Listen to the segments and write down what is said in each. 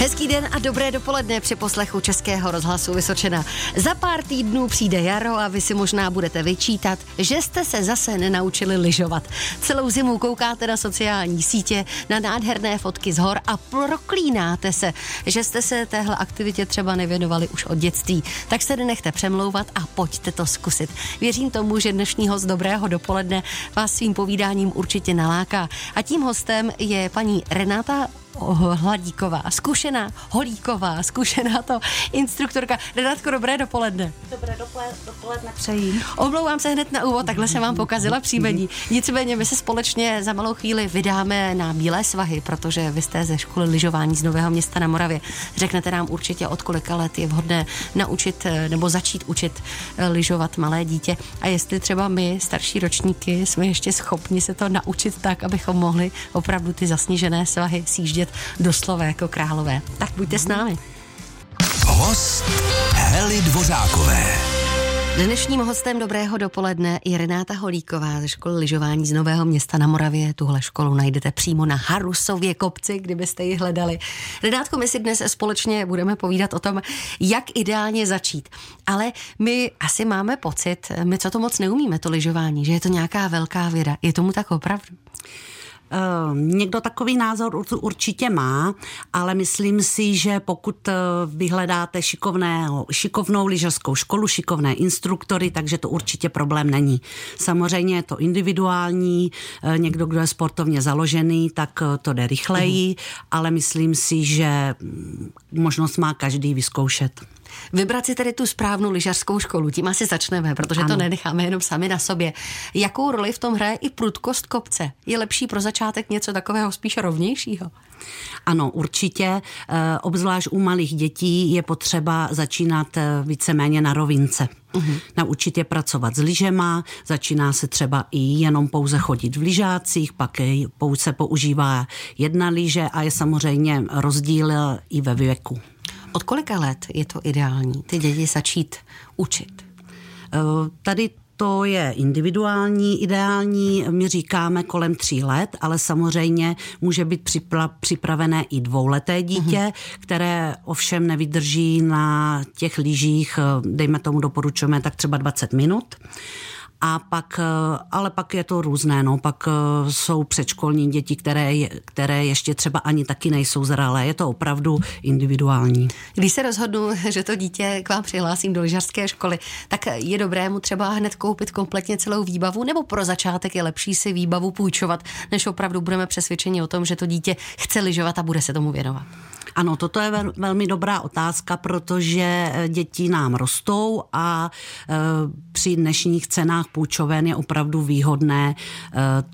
Hezký den a dobré dopoledne při poslechu Českého rozhlasu Vysočena. Za pár týdnů přijde jaro a vy si možná budete vyčítat, že jste se zase nenaučili lyžovat. Celou zimu koukáte na sociální sítě, na nádherné fotky z hor a proklínáte se, že jste se téhle aktivitě třeba nevěnovali už od dětství. Tak se nenechte přemlouvat a pojďte to zkusit. Věřím tomu, že dnešního z dobrého dopoledne vás svým povídáním určitě naláká. A tím hostem je paní Renata Hladíková, zkušená Holíková, zkušená to instruktorka. Renátko, dobré dopoledne. Dobré dopoledne přeji. Omlouvám se hned na úvod, takhle jsem vám pokazila příjmení. Nicméně my se společně za malou chvíli vydáme na Bílé svahy, protože vy jste ze školy lyžování z Nového města na Moravě. Řeknete nám určitě, od kolika let je vhodné naučit nebo začít učit eh, lyžovat malé dítě a jestli třeba my, starší ročníky, jsme ještě schopni se to naučit tak, abychom mohli opravdu ty zasněžené svahy sjíždět doslova jako králové. Tak buďte s námi. Host Hely Dvořákové. Dnešním hostem dobrého dopoledne je Renáta Holíková ze školy lyžování z Nového města na Moravě. Tuhle školu najdete přímo na Harusově kopci, kdybyste ji hledali. Renátko, my si dnes společně budeme povídat o tom, jak ideálně začít. Ale my asi máme pocit, my co to moc neumíme, to lyžování, že je to nějaká velká věda. Je tomu tak opravdu? Uh, někdo takový názor určitě má, ale myslím si, že pokud eh, vyhledáte šikovného, šikovnou lyžařskou školu, šikovné instruktory, takže to určitě problém není. Samozřejmě je to individuální, eh, někdo, kdo je sportovně založený, tak to jde rychleji, uh-huh. ale myslím si, že mm, možnost má každý vyzkoušet. Vybrat si tedy tu správnou lyžařskou školu, tím asi začneme, protože ano. to nenecháme jenom sami na sobě. Jakou roli v tom hraje i prudkost kopce? Je lepší pro začátek něco takového spíš rovnějšího? Ano, určitě. Eh, obzvlášť u malých dětí je potřeba začínat eh, víceméně na rovince. Uh-huh. Naučit je pracovat s lyžema, začíná se třeba i jenom pouze chodit v lyžácích, pak pouze používá jedna lyže a je samozřejmě rozdíl i ve věku. Od kolika let je to ideální ty děti začít učit? Eh, tady to je individuální, ideální, my říkáme kolem tří let, ale samozřejmě může být připravené i dvouleté dítě, uh-huh. které ovšem nevydrží na těch lyžích, eh, dejme tomu doporučujeme tak třeba 20 minut a pak, eh, ale pak je to různé, no, pak eh, jsou předškolní děti, které, které ještě třeba ani taky nejsou zralé, je to opravdu individuální. Když se rozhodnu, že to dítě k vám přihlásím do lyžařské školy, tak je dobré mu třeba hned koupit kompletně celou výbavu, nebo pro začátek je lepší si výbavu půjčovat, než opravdu budeme přesvědčeni o tom, že to dítě chce lyžovat a bude se tomu věnovat? Ano, toto je vel, velmi dobrá otázka, protože eh, děti nám rostou a e, při dnešních cenách půjčoven je opravdu výhodné e,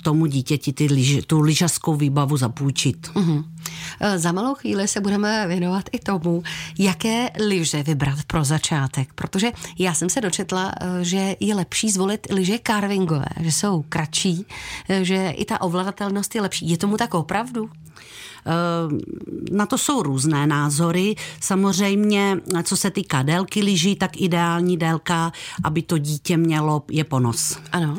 tomu dítěti ty tu lyžařskou výbavu zapůjčit. Uh-huh. Za malou chvíli se budeme věnovat i tomu, jaké lyže vybrat pro začátek, protože já jsem se dočetla, že je lepší zvolit lyže carvingové, že jsou kratší, že i ta ovladatelnost je lepší. Je tomu tak opravdu? Na to jsou různé názory. Samozřejmě, co se týká délky lyží, tak ideální délka, aby to dítě mělo, je ponos. Ano.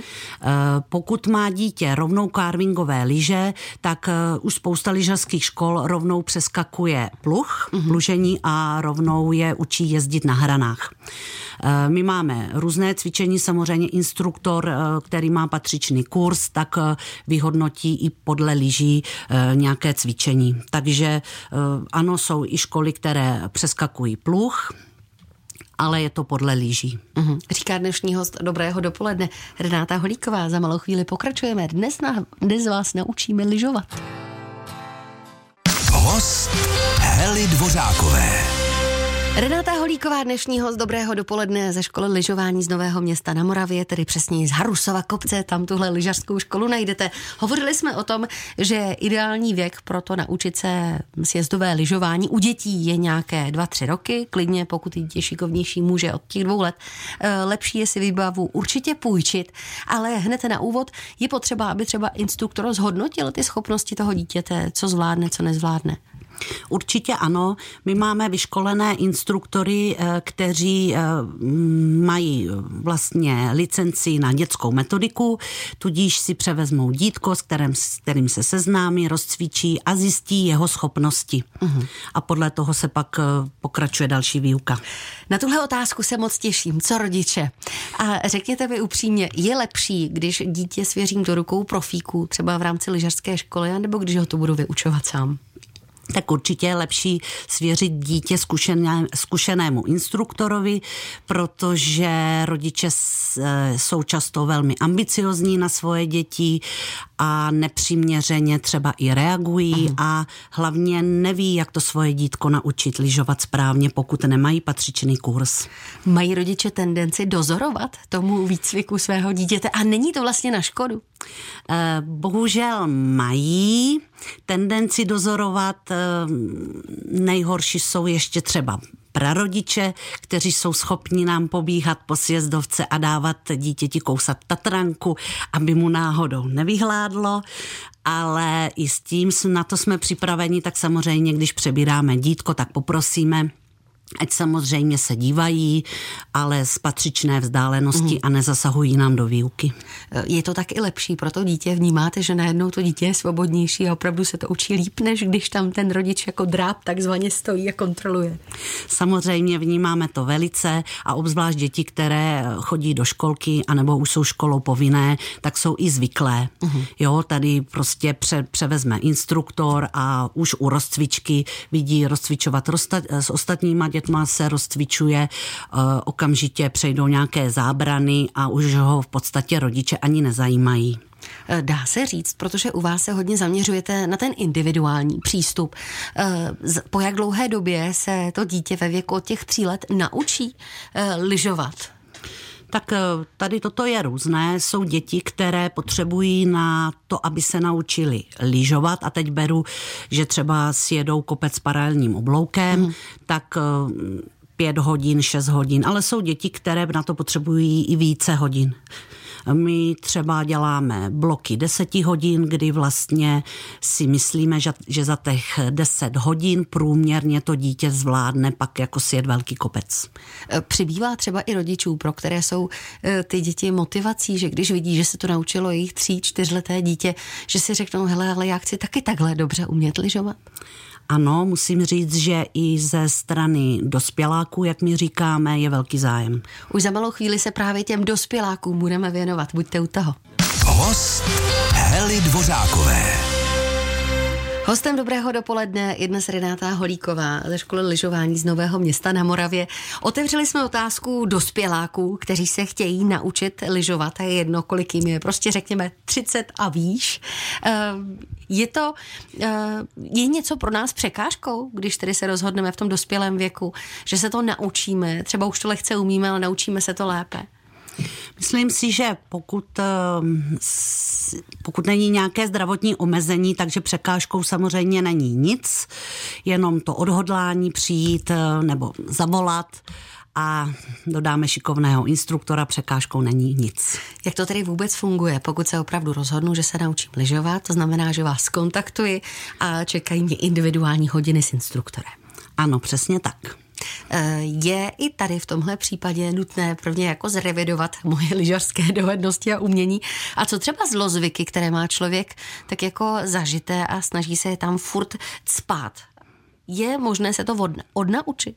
Pokud má dítě rovnou carvingové lyže, tak už spousta lyžařských škol rovnou přeskakuje pluh, uh-huh. plužení a rovnou je učí jezdit na hranách. Eh, my máme různé cvičení, samozřejmě instruktor, eh, který má patřičný kurz, tak eh, vyhodnotí i podle lyží nějaké cvičení. Takže ano, jsou i školy, které přeskakují pluh, ale je to podle lyží. Uh-huh. Říká dnešní host Dobrého dopoledne Renáta Holíková. Za malou chvíli pokračujeme. Dnes, na, dnes vás naučíme lyžovat. Host Heli Dvořákové. Renáta Holíková, dnešního z dobrého dopoledne ze školy lyžování z Nového města na Moravě, tedy přesně z Harusova kopce, tam tuhle lyžařskou školu najdete. Hovořili jsme o tom, že ideální věk pro to naučit se sjezdové lyžování u dětí je nějaké 2-3 roky, klidně pokud dítě šikovnější, může od těch dvou let. Eh, lepší je si výbavu určitě půjčit, ale hned na úvod je potřeba, aby třeba instruktor zhodnotil ty schopnosti toho dítěte, co zvládne, co nezvládne. Určitě ano. My máme vyškolené instruktory, eh, kteří eh, mají vlastně licenci na dětskou metodiku, tudíž si převezmou dítko, s kterým, s kterým se seznámí, rozcvičí a zjistí jeho schopnosti. Uh-huh. A podle toho se pak eh, pokračuje další výuka. Na tuhle otázku se moc těším. Co rodiče? A řekněte mi upřímně, je lepší, když dítě svěřím do rukou profíků, třeba v rámci lyžařské školy, nebo když ho to budu vyučovat sám? Tak určitě je lepší svěřit dítě zkušené, zkušenému instruktorovi, protože rodiče e, jsou často velmi ambiciozní na svoje děti a nepřiměřeně třeba i reagují uh-huh. a hlavně neví, jak to svoje dítko naučit lyžovat správně, pokud nemají patřičný kurz. Mají rodiče tendenci dozorovat tomu výcviku svého dítěte a není to vlastně na škodu? Eh, bohužel mají tendenci dozorovat. Eh, nejhorší jsou ještě třeba prarodiče, kteří jsou schopni nám pobíhat po sjezdovce a dávat dítěti kousat tatranku, aby mu náhodou nevyhládlo, ale i s tím na to jsme připraveni, tak samozřejmě, když přebíráme dítko, tak poprosíme, ať samozřejmě se dívají, ale z patřičné vzdálenosti mm. a nezasahují nám do výuky. Je to tak i lepší pro to dítě? Vnímáte, že najednou to dítě je svobodnější a opravdu se to učí líp, než když tam ten rodič jako dráb takzvaně stojí a kontroluje? Samozřejmě vnímáme to velice a obzvlášť děti, které chodí do školky anebo už jsou školou povinné, tak jsou i zvyklé. Mm. Jo, tady prostě pře, převezme instruktor a už u rozcvičky vidí rozcvičovat s ostatníma dětma se rozcvičuje, eh, okamžitě přejdou nějaké zábrany a už ho v podstatě rodiče ani nezajímají. Eh, dá se říct, protože u vás se hodně zaměřujete na ten individuální přístup. Eh, po jak dlouhé době se to dítě ve věku od těch tří let naučí lyžovat? Tak eh, tady toto je různé. Jsou děti, které potřebují na to, aby se naučili lyžovat a teď beru, že třeba sjedou kopec paralelním obloukem, mm. tak eh, pět hodin, šest hodin, ale jsou děti, které na to potřebují i více hodin. My třeba děláme bloky deseti hodin, kdy vlastně si myslíme, že, že za těch deset hodin průměrně to dítě zvládne pak jako si jet velký kopec. E, přibývá třeba i rodičů, pro které jsou e, ty děti motivací, že když vidí, že se to naučilo jejich tří, čtyřleté dítě, že si řeknou, hele, ale já chci taky takhle dobře umět lyžovat. Ano, musím říct, že i ze strany dospěláků, jak my říkáme, je velký zájem. Už za malou chvíli se právě těm dospělákům budeme věnovat. Buďte u toho. Host Hely Dvořákové. Hostem dobrého dopoledne je dnes Renáta Holíková ze školy lyžování z Nového města na Moravě. Otevřeli jsme otázku dospěláků, kteří se chtějí naučit lyžovat a je jedno, kolik jim je, prostě řekněme 30 a výš. Eh, je to, eh, je něco pro nás překážkou, když tedy se rozhodneme v tom dospělém věku, že se to naučíme, třeba už to lehce umíme, ale naučíme se to lépe? Myslím si, že pokud, ehm, pokud není nějaké zdravotní omezení, takže překážkou samozřejmě není nic, jenom to odhodlání přijít eh, nebo zavolat a dodáme šikovného instruktora, překážkou není nic. Jak to tedy vůbec funguje, pokud se opravdu rozhodnu, že se naučím lyžovat, to znamená, že vás kontaktuji a čekají mě individuální hodiny s instruktorem. Ano, přesně tak. Eh, je i tady v tomhle případě nutné prvně jako zrevidovat moje lyžařské dovednosti a umění. A co třeba zlozvyky, které má člověk tak jako zažité a snaží se je tam furt spát? Je možné se to odna- odnaučit?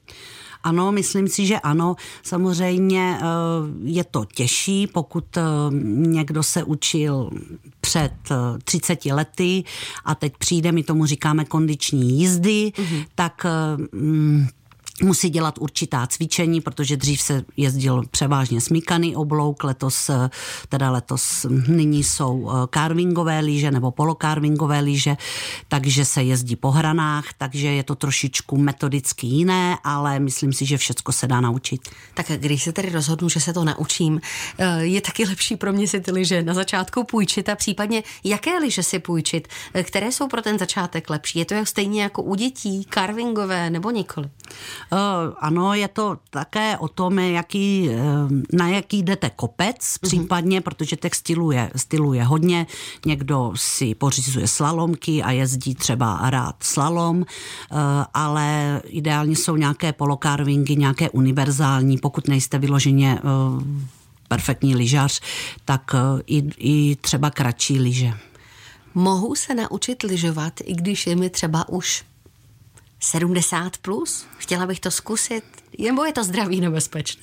Ano, myslím si, že ano. Samozřejmě eh, je to těžší, pokud eh, někdo se učil před 30 lety a teď přijde, my tomu říkáme kondiční jízdy, mm-hmm. tak mm, musí dělat určitá cvičení, protože dřív se jezdil převážně smíkaný oblouk, letos, eh, teda letos nyní jsou eh, carvingové líže nebo polocarvingové líže, takže se jezdí po hranách, takže je to trošičku metodicky jiné, ale myslím si, že všecko se dá naučit. Tak když se tedy rozhodnu, že se to naučím, eh, je taky lepší pro mě si ty lyže na začátku půjčit a případně jaké lyže si půjčit, které jsou pro ten začátek lepší? Je to stejně jako u dětí, carvingové nebo nikoli? Uh, ano, je to také o tom, jaký, uh, na jaký jdete kopec, mm-hmm. případně, protože těch stylů je, stylů je hodně. Někdo si pořizuje slalomky a jezdí třeba rád slalom, uh, ale ideálně jsou nějaké polokarvingy, nějaké univerzální, pokud nejste vyloženě perfektní lyžař, tak i, i třeba kratší lyže. Mohu se naučit lyžovat, i když je mi třeba už 70 plus? Chtěla bych to zkusit. Nebo je to zdraví nebezpečné?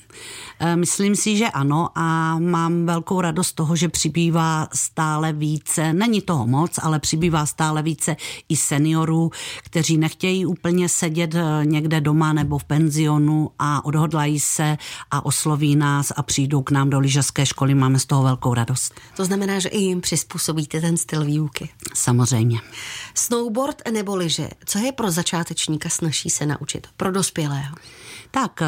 Eh, myslím si, že ano a mám velkou radost toho, že přibývá stále více, není toho moc, ale přibývá stále více i seniorů, kteří nechtějí úplně sedět eh, někde doma nebo v penzionu a odhodlají se a osloví nás a přijdou k nám do lyžařské školy. Máme z toho velkou radost. To znamená, že i jim přizpůsobíte ten styl výuky. Samozřejmě. Snowboard nebo lyže, co je pro začátečníka snaží se naučit? Pro dospělého? Tak, eh,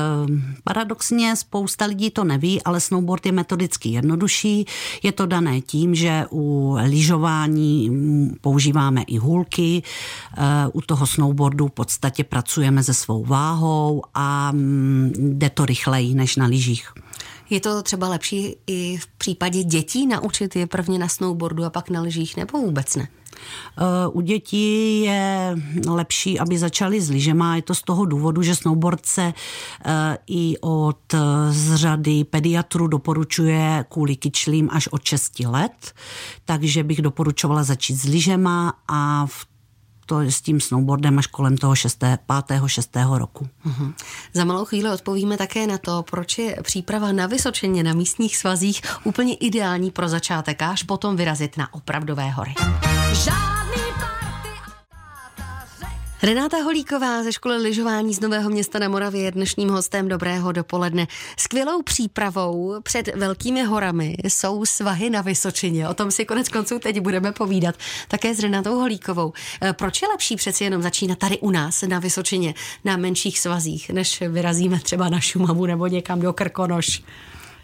paradoxně spousta lidí to neví, ale snowboard je metodicky jednodušší. Je to dané tím, že u lyžování mm, používáme i hůlky, eh, u toho snowboardu v podstatě pracujeme se svou váhou a mm, jde to rychleji než na lyžích. Je to třeba lepší i v případě dětí naučit je prvně na snowboardu a pak na lyžích, nebo vůbec ne? Eh, u dětí je lepší, aby začali s lyžema. Je to z toho důvodu, že snowboard se eh, i od z řady pediatrů doporučuje kvůli kyčlím až od 6 let, takže bych doporučovala začít s lyžema a v to s tím snowboardem až kolem toho 6. 5. 6. roku. Uh-huh. Za malou chvíli odpovíme také na to, proč je příprava na Vysočeně na místních svazích úplně ideální pro začátek, až potom vyrazit na opravdové hory. Žádný Renáta Holíková ze školy lyžování z Nového města na Moravě je dnešním hostem Dobrého dopoledne. Skvělou přípravou před velkými horami jsou svahy na Vysočině. O tom si konec konců teď budeme povídat. Také s Renátou Holíkovou. E, proč je lepší přeci jenom začínat tady u nás na Vysočině, na menších svazích, než vyrazíme třeba na Šumavu nebo někam do Krkonoš?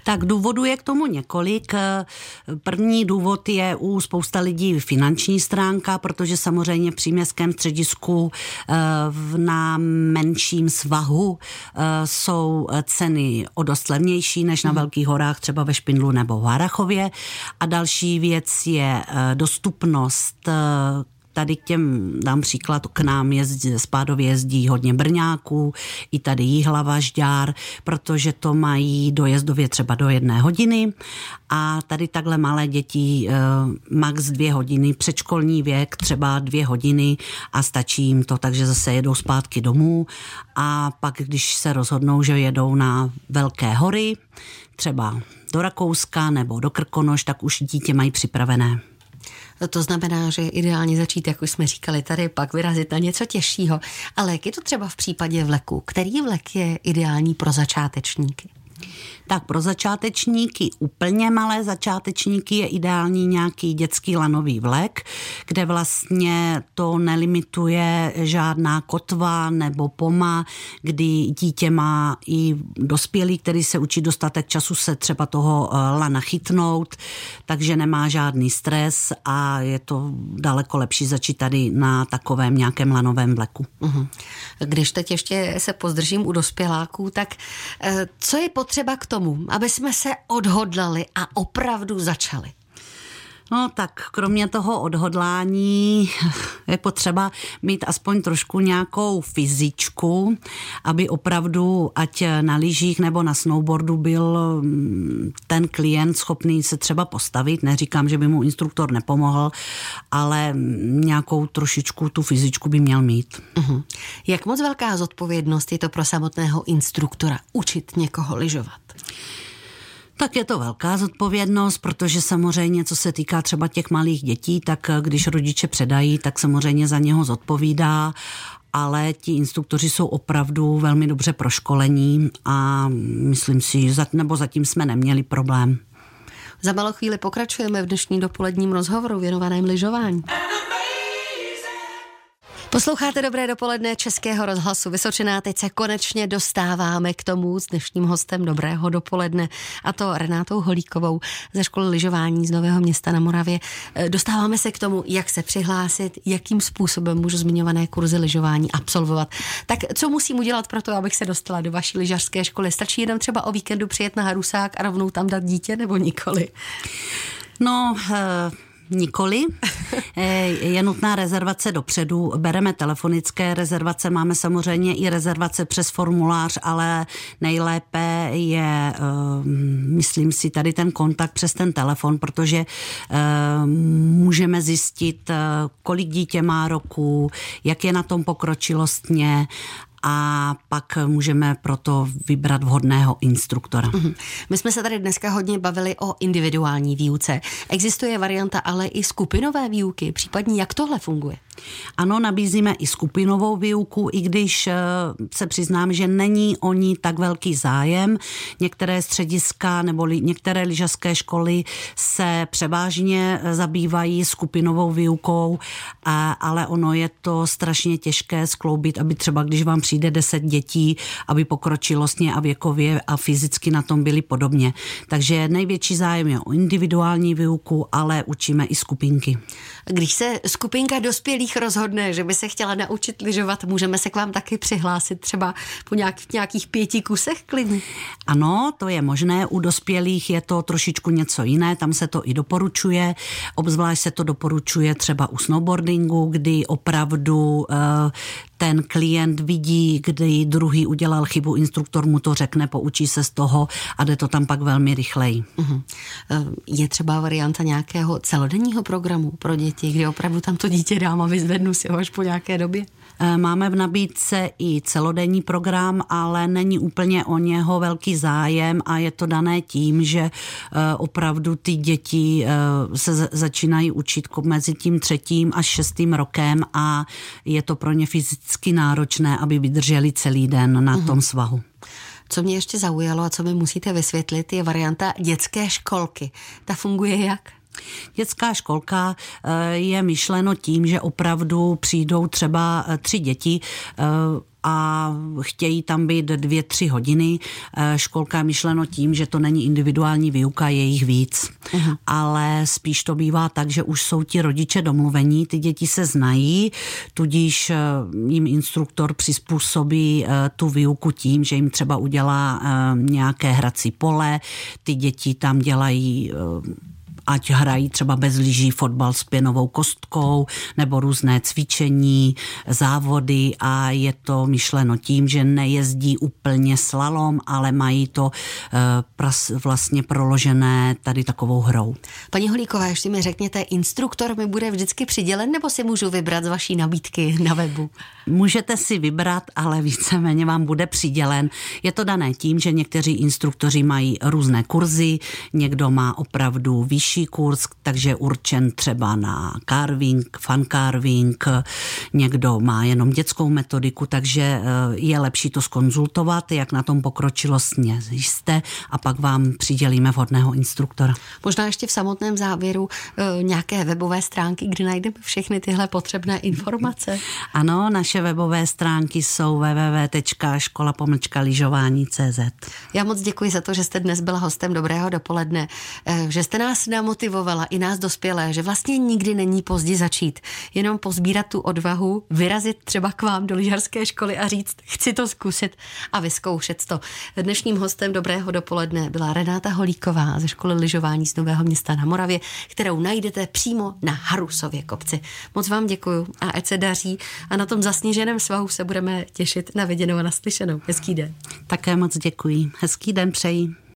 Tak důvodů je k tomu několik. První důvod je u spousta lidí finanční stránka, protože samozřejmě v příměstském středisku eh, na menším svahu eh, jsou ceny o dost levnější než na mhm. velkých horách, třeba ve Špindlu nebo v Harachově. A další věc je eh, dostupnost Tady k těm, dám příklad, k nám jezdí, spádově jezdí hodně Brňáků, i tady Jihlava, Žďár, protože to mají dojezdově třeba do jedné hodiny a tady takhle malé děti eh, max dvě hodiny, předškolní věk třeba dvě hodiny a stačí jim to, takže zase jedou zpátky domů a pak, když se rozhodnou, že jedou na velké hory, třeba do Rakouska nebo do Krkonoš, tak už dítě mají připravené. To znamená, že je ideálně začít, jak už jsme říkali tady, pak vyrazit na něco těžšího. Ale jak je to třeba v případě vleku? Který vlek je ideální pro začátečníky? Tak pro začátečníky, úplně malé začátečníky je ideální nějaký dětský lanový vlek, kde vlastně to nelimituje žádná kotva nebo poma, kdy dítě má i dospělý, který se učí dostatek času se třeba toho eh, lana chytnout, takže nemá žádný stres a je to daleko lepší začít tady na takovém nějakém lanovém vleku. Uh-huh. Když teď ještě se pozdržím u dospěláků, tak eh, co je potřeba k tomu, tomu, aby jsme se odhodlali a opravdu začali? No tak kromě toho odhodlání je potřeba mít aspoň trošku nějakou fyzičku, aby opravdu, ať na lyžích nebo na snowboardu byl mm, ten klient schopný se třeba postavit. Neříkám, že by mu instruktor nepomohl, ale nějakou trošičku tu fyzičku by měl mít. Uh-huh. Jak moc velká zodpovědnost je to pro samotného instruktora učit někoho lyžovat? Tak je to velká zodpovědnost, protože samozřejmě, co se týká třeba těch malých dětí, tak když rodiče předají, tak samozřejmě za něho zodpovídá ale ti instruktoři jsou opravdu velmi dobře proškolení a myslím si, nebo zatím jsme neměli problém. Za malou chvíli pokračujeme v dnešní dopoledním rozhovoru věnovaném lyžování. Posloucháte Dobré dopoledne Českého rozhlasu Vysočená. Teď se konečně dostáváme k tomu s dnešním hostem Dobrého dopoledne a to Renátou Holíkovou ze školy lyžování z Nového města na Moravě. E, dostáváme se k tomu, jak se přihlásit, jakým způsobem můžu zmiňované kurzy lyžování absolvovat. Tak co musím udělat pro to, abych se dostala do vaší lyžařské školy? Stačí jenom třeba o víkendu přijet na Harusák a rovnou tam dát dítě nebo nikoli? No, uh Nikoli. Eh, je nutná rezervace dopředu. Bereme telefonické rezervace, máme samozřejmě i rezervace přes formulář, ale nejlépe je, eh, myslím si, tady ten kontakt přes ten telefon, protože eh, můžeme zjistit, kolik dítě má roku, jak je na tom pokročilostně a pak můžeme proto vybrat vhodného instruktora. Mm-hmm. My jsme se tady dneska hodně bavili o individuální výuce. Existuje varianta ale i skupinové výuky, případně jak tohle funguje? Ano, nabízíme i skupinovou výuku, i když eh, se přiznám, že není o ní tak velký zájem. Některé střediska nebo li, některé lyžařské školy se převážně eh, zabývají skupinovou výukou, ale ono je to strašně těžké skloubit, aby třeba když vám přijde deset dětí, aby pokročilostně a věkově a fyzicky na tom byli podobně. Takže největší zájem je o individuální výuku, ale učíme i skupinky. Když se skupinka dospělých rozhodne, že by se chtěla naučit lyžovat, můžeme se k vám taky přihlásit třeba po nějak, nějakých pěti kusech klidně? Ano, to je možné. U dospělých je to trošičku něco jiné, tam se to i doporučuje. Obzvlášť se to doporučuje třeba u snowboardingu, kdy opravdu uh, ten klient vidí, kdy druhý udělal chybu, instruktor mu to řekne, poučí se z toho a jde to tam pak velmi rychleji. Uh-huh. Je třeba varianta nějakého celodenního programu pro děti, kdy opravdu tam to dítě dám a vyzvednu si ho až po nějaké době? Eh, máme v nabídce i celodenní program, ale není úplně o něho velký zájem a je to dané tím, že eh, opravdu ty děti se začínají učit mezi tím třetím až šestým rokem a je to pro ně fyzicky fyzicky náročné, aby vydrželi celý den na mm-hmm. tom svahu. Co mě ještě zaujalo a co mi musíte vysvětlit, je varianta dětské školky. Ta funguje jak? Dětská školka eh, je myšleno tím, že opravdu přijdou třeba eh, tři děti eh, a chtějí tam být dvě, tři hodiny. Školka je myšleno tím, že to není individuální výuka, je jich víc. Uh-huh. Ale spíš to bývá tak, že už jsou ti rodiče domluvení, ty děti se znají, tudíž jim instruktor přizpůsobí tu výuku tím, že jim třeba udělá nějaké hrací pole, ty děti tam dělají ať hrají třeba bez lyží fotbal s pěnovou kostkou nebo různé cvičení, závody a je to myšleno tím, že nejezdí úplně slalom, ale mají to uh, vlastně proložené tady takovou hrou. Paní Holíková, ještě mi řekněte, instruktor mi bude vždycky přidělen nebo si můžu vybrat z vaší nabídky na webu? Můžete si vybrat, ale víceméně vám bude přidělen. Je to dané tím, že někteří instruktoři mají různé kurzy, někdo má opravdu vyšší vyšší kurz, takže je určen třeba na carving, fun carving, někdo má jenom dětskou metodiku, takže eh, je lepší to skonzultovat, jak na tom pokročilostně jste. A pak vám přidělíme vhodného instruktora. Možná ještě v samotném závěru eh, nějaké webové stránky, kde najdeme všechny tyhle potřebné informace. Ano, naše webové stránky jsou www.škola Já moc děkuji za to, že jste dnes byla hostem. Dobrého dopoledne, eh, že jste nás nám motivovala i nás dospělé, že vlastně nikdy není pozdě začít. Jenom pozbírat tu odvahu, vyrazit třeba k vám do lyžařské školy a říct, chci to zkusit a vyzkoušet to. Dnešním hostem dobrého dopoledne byla Renáta Holíková ze školy lyžování z Nového města na Moravě, kterou najdete přímo na Harusově kopci. Moc vám děkuju a ať se daří a na tom zasněženém svahu se budeme těšit na viděnou a naslyšenou. Hezký den. Také moc děkuji. Hezký den přeji.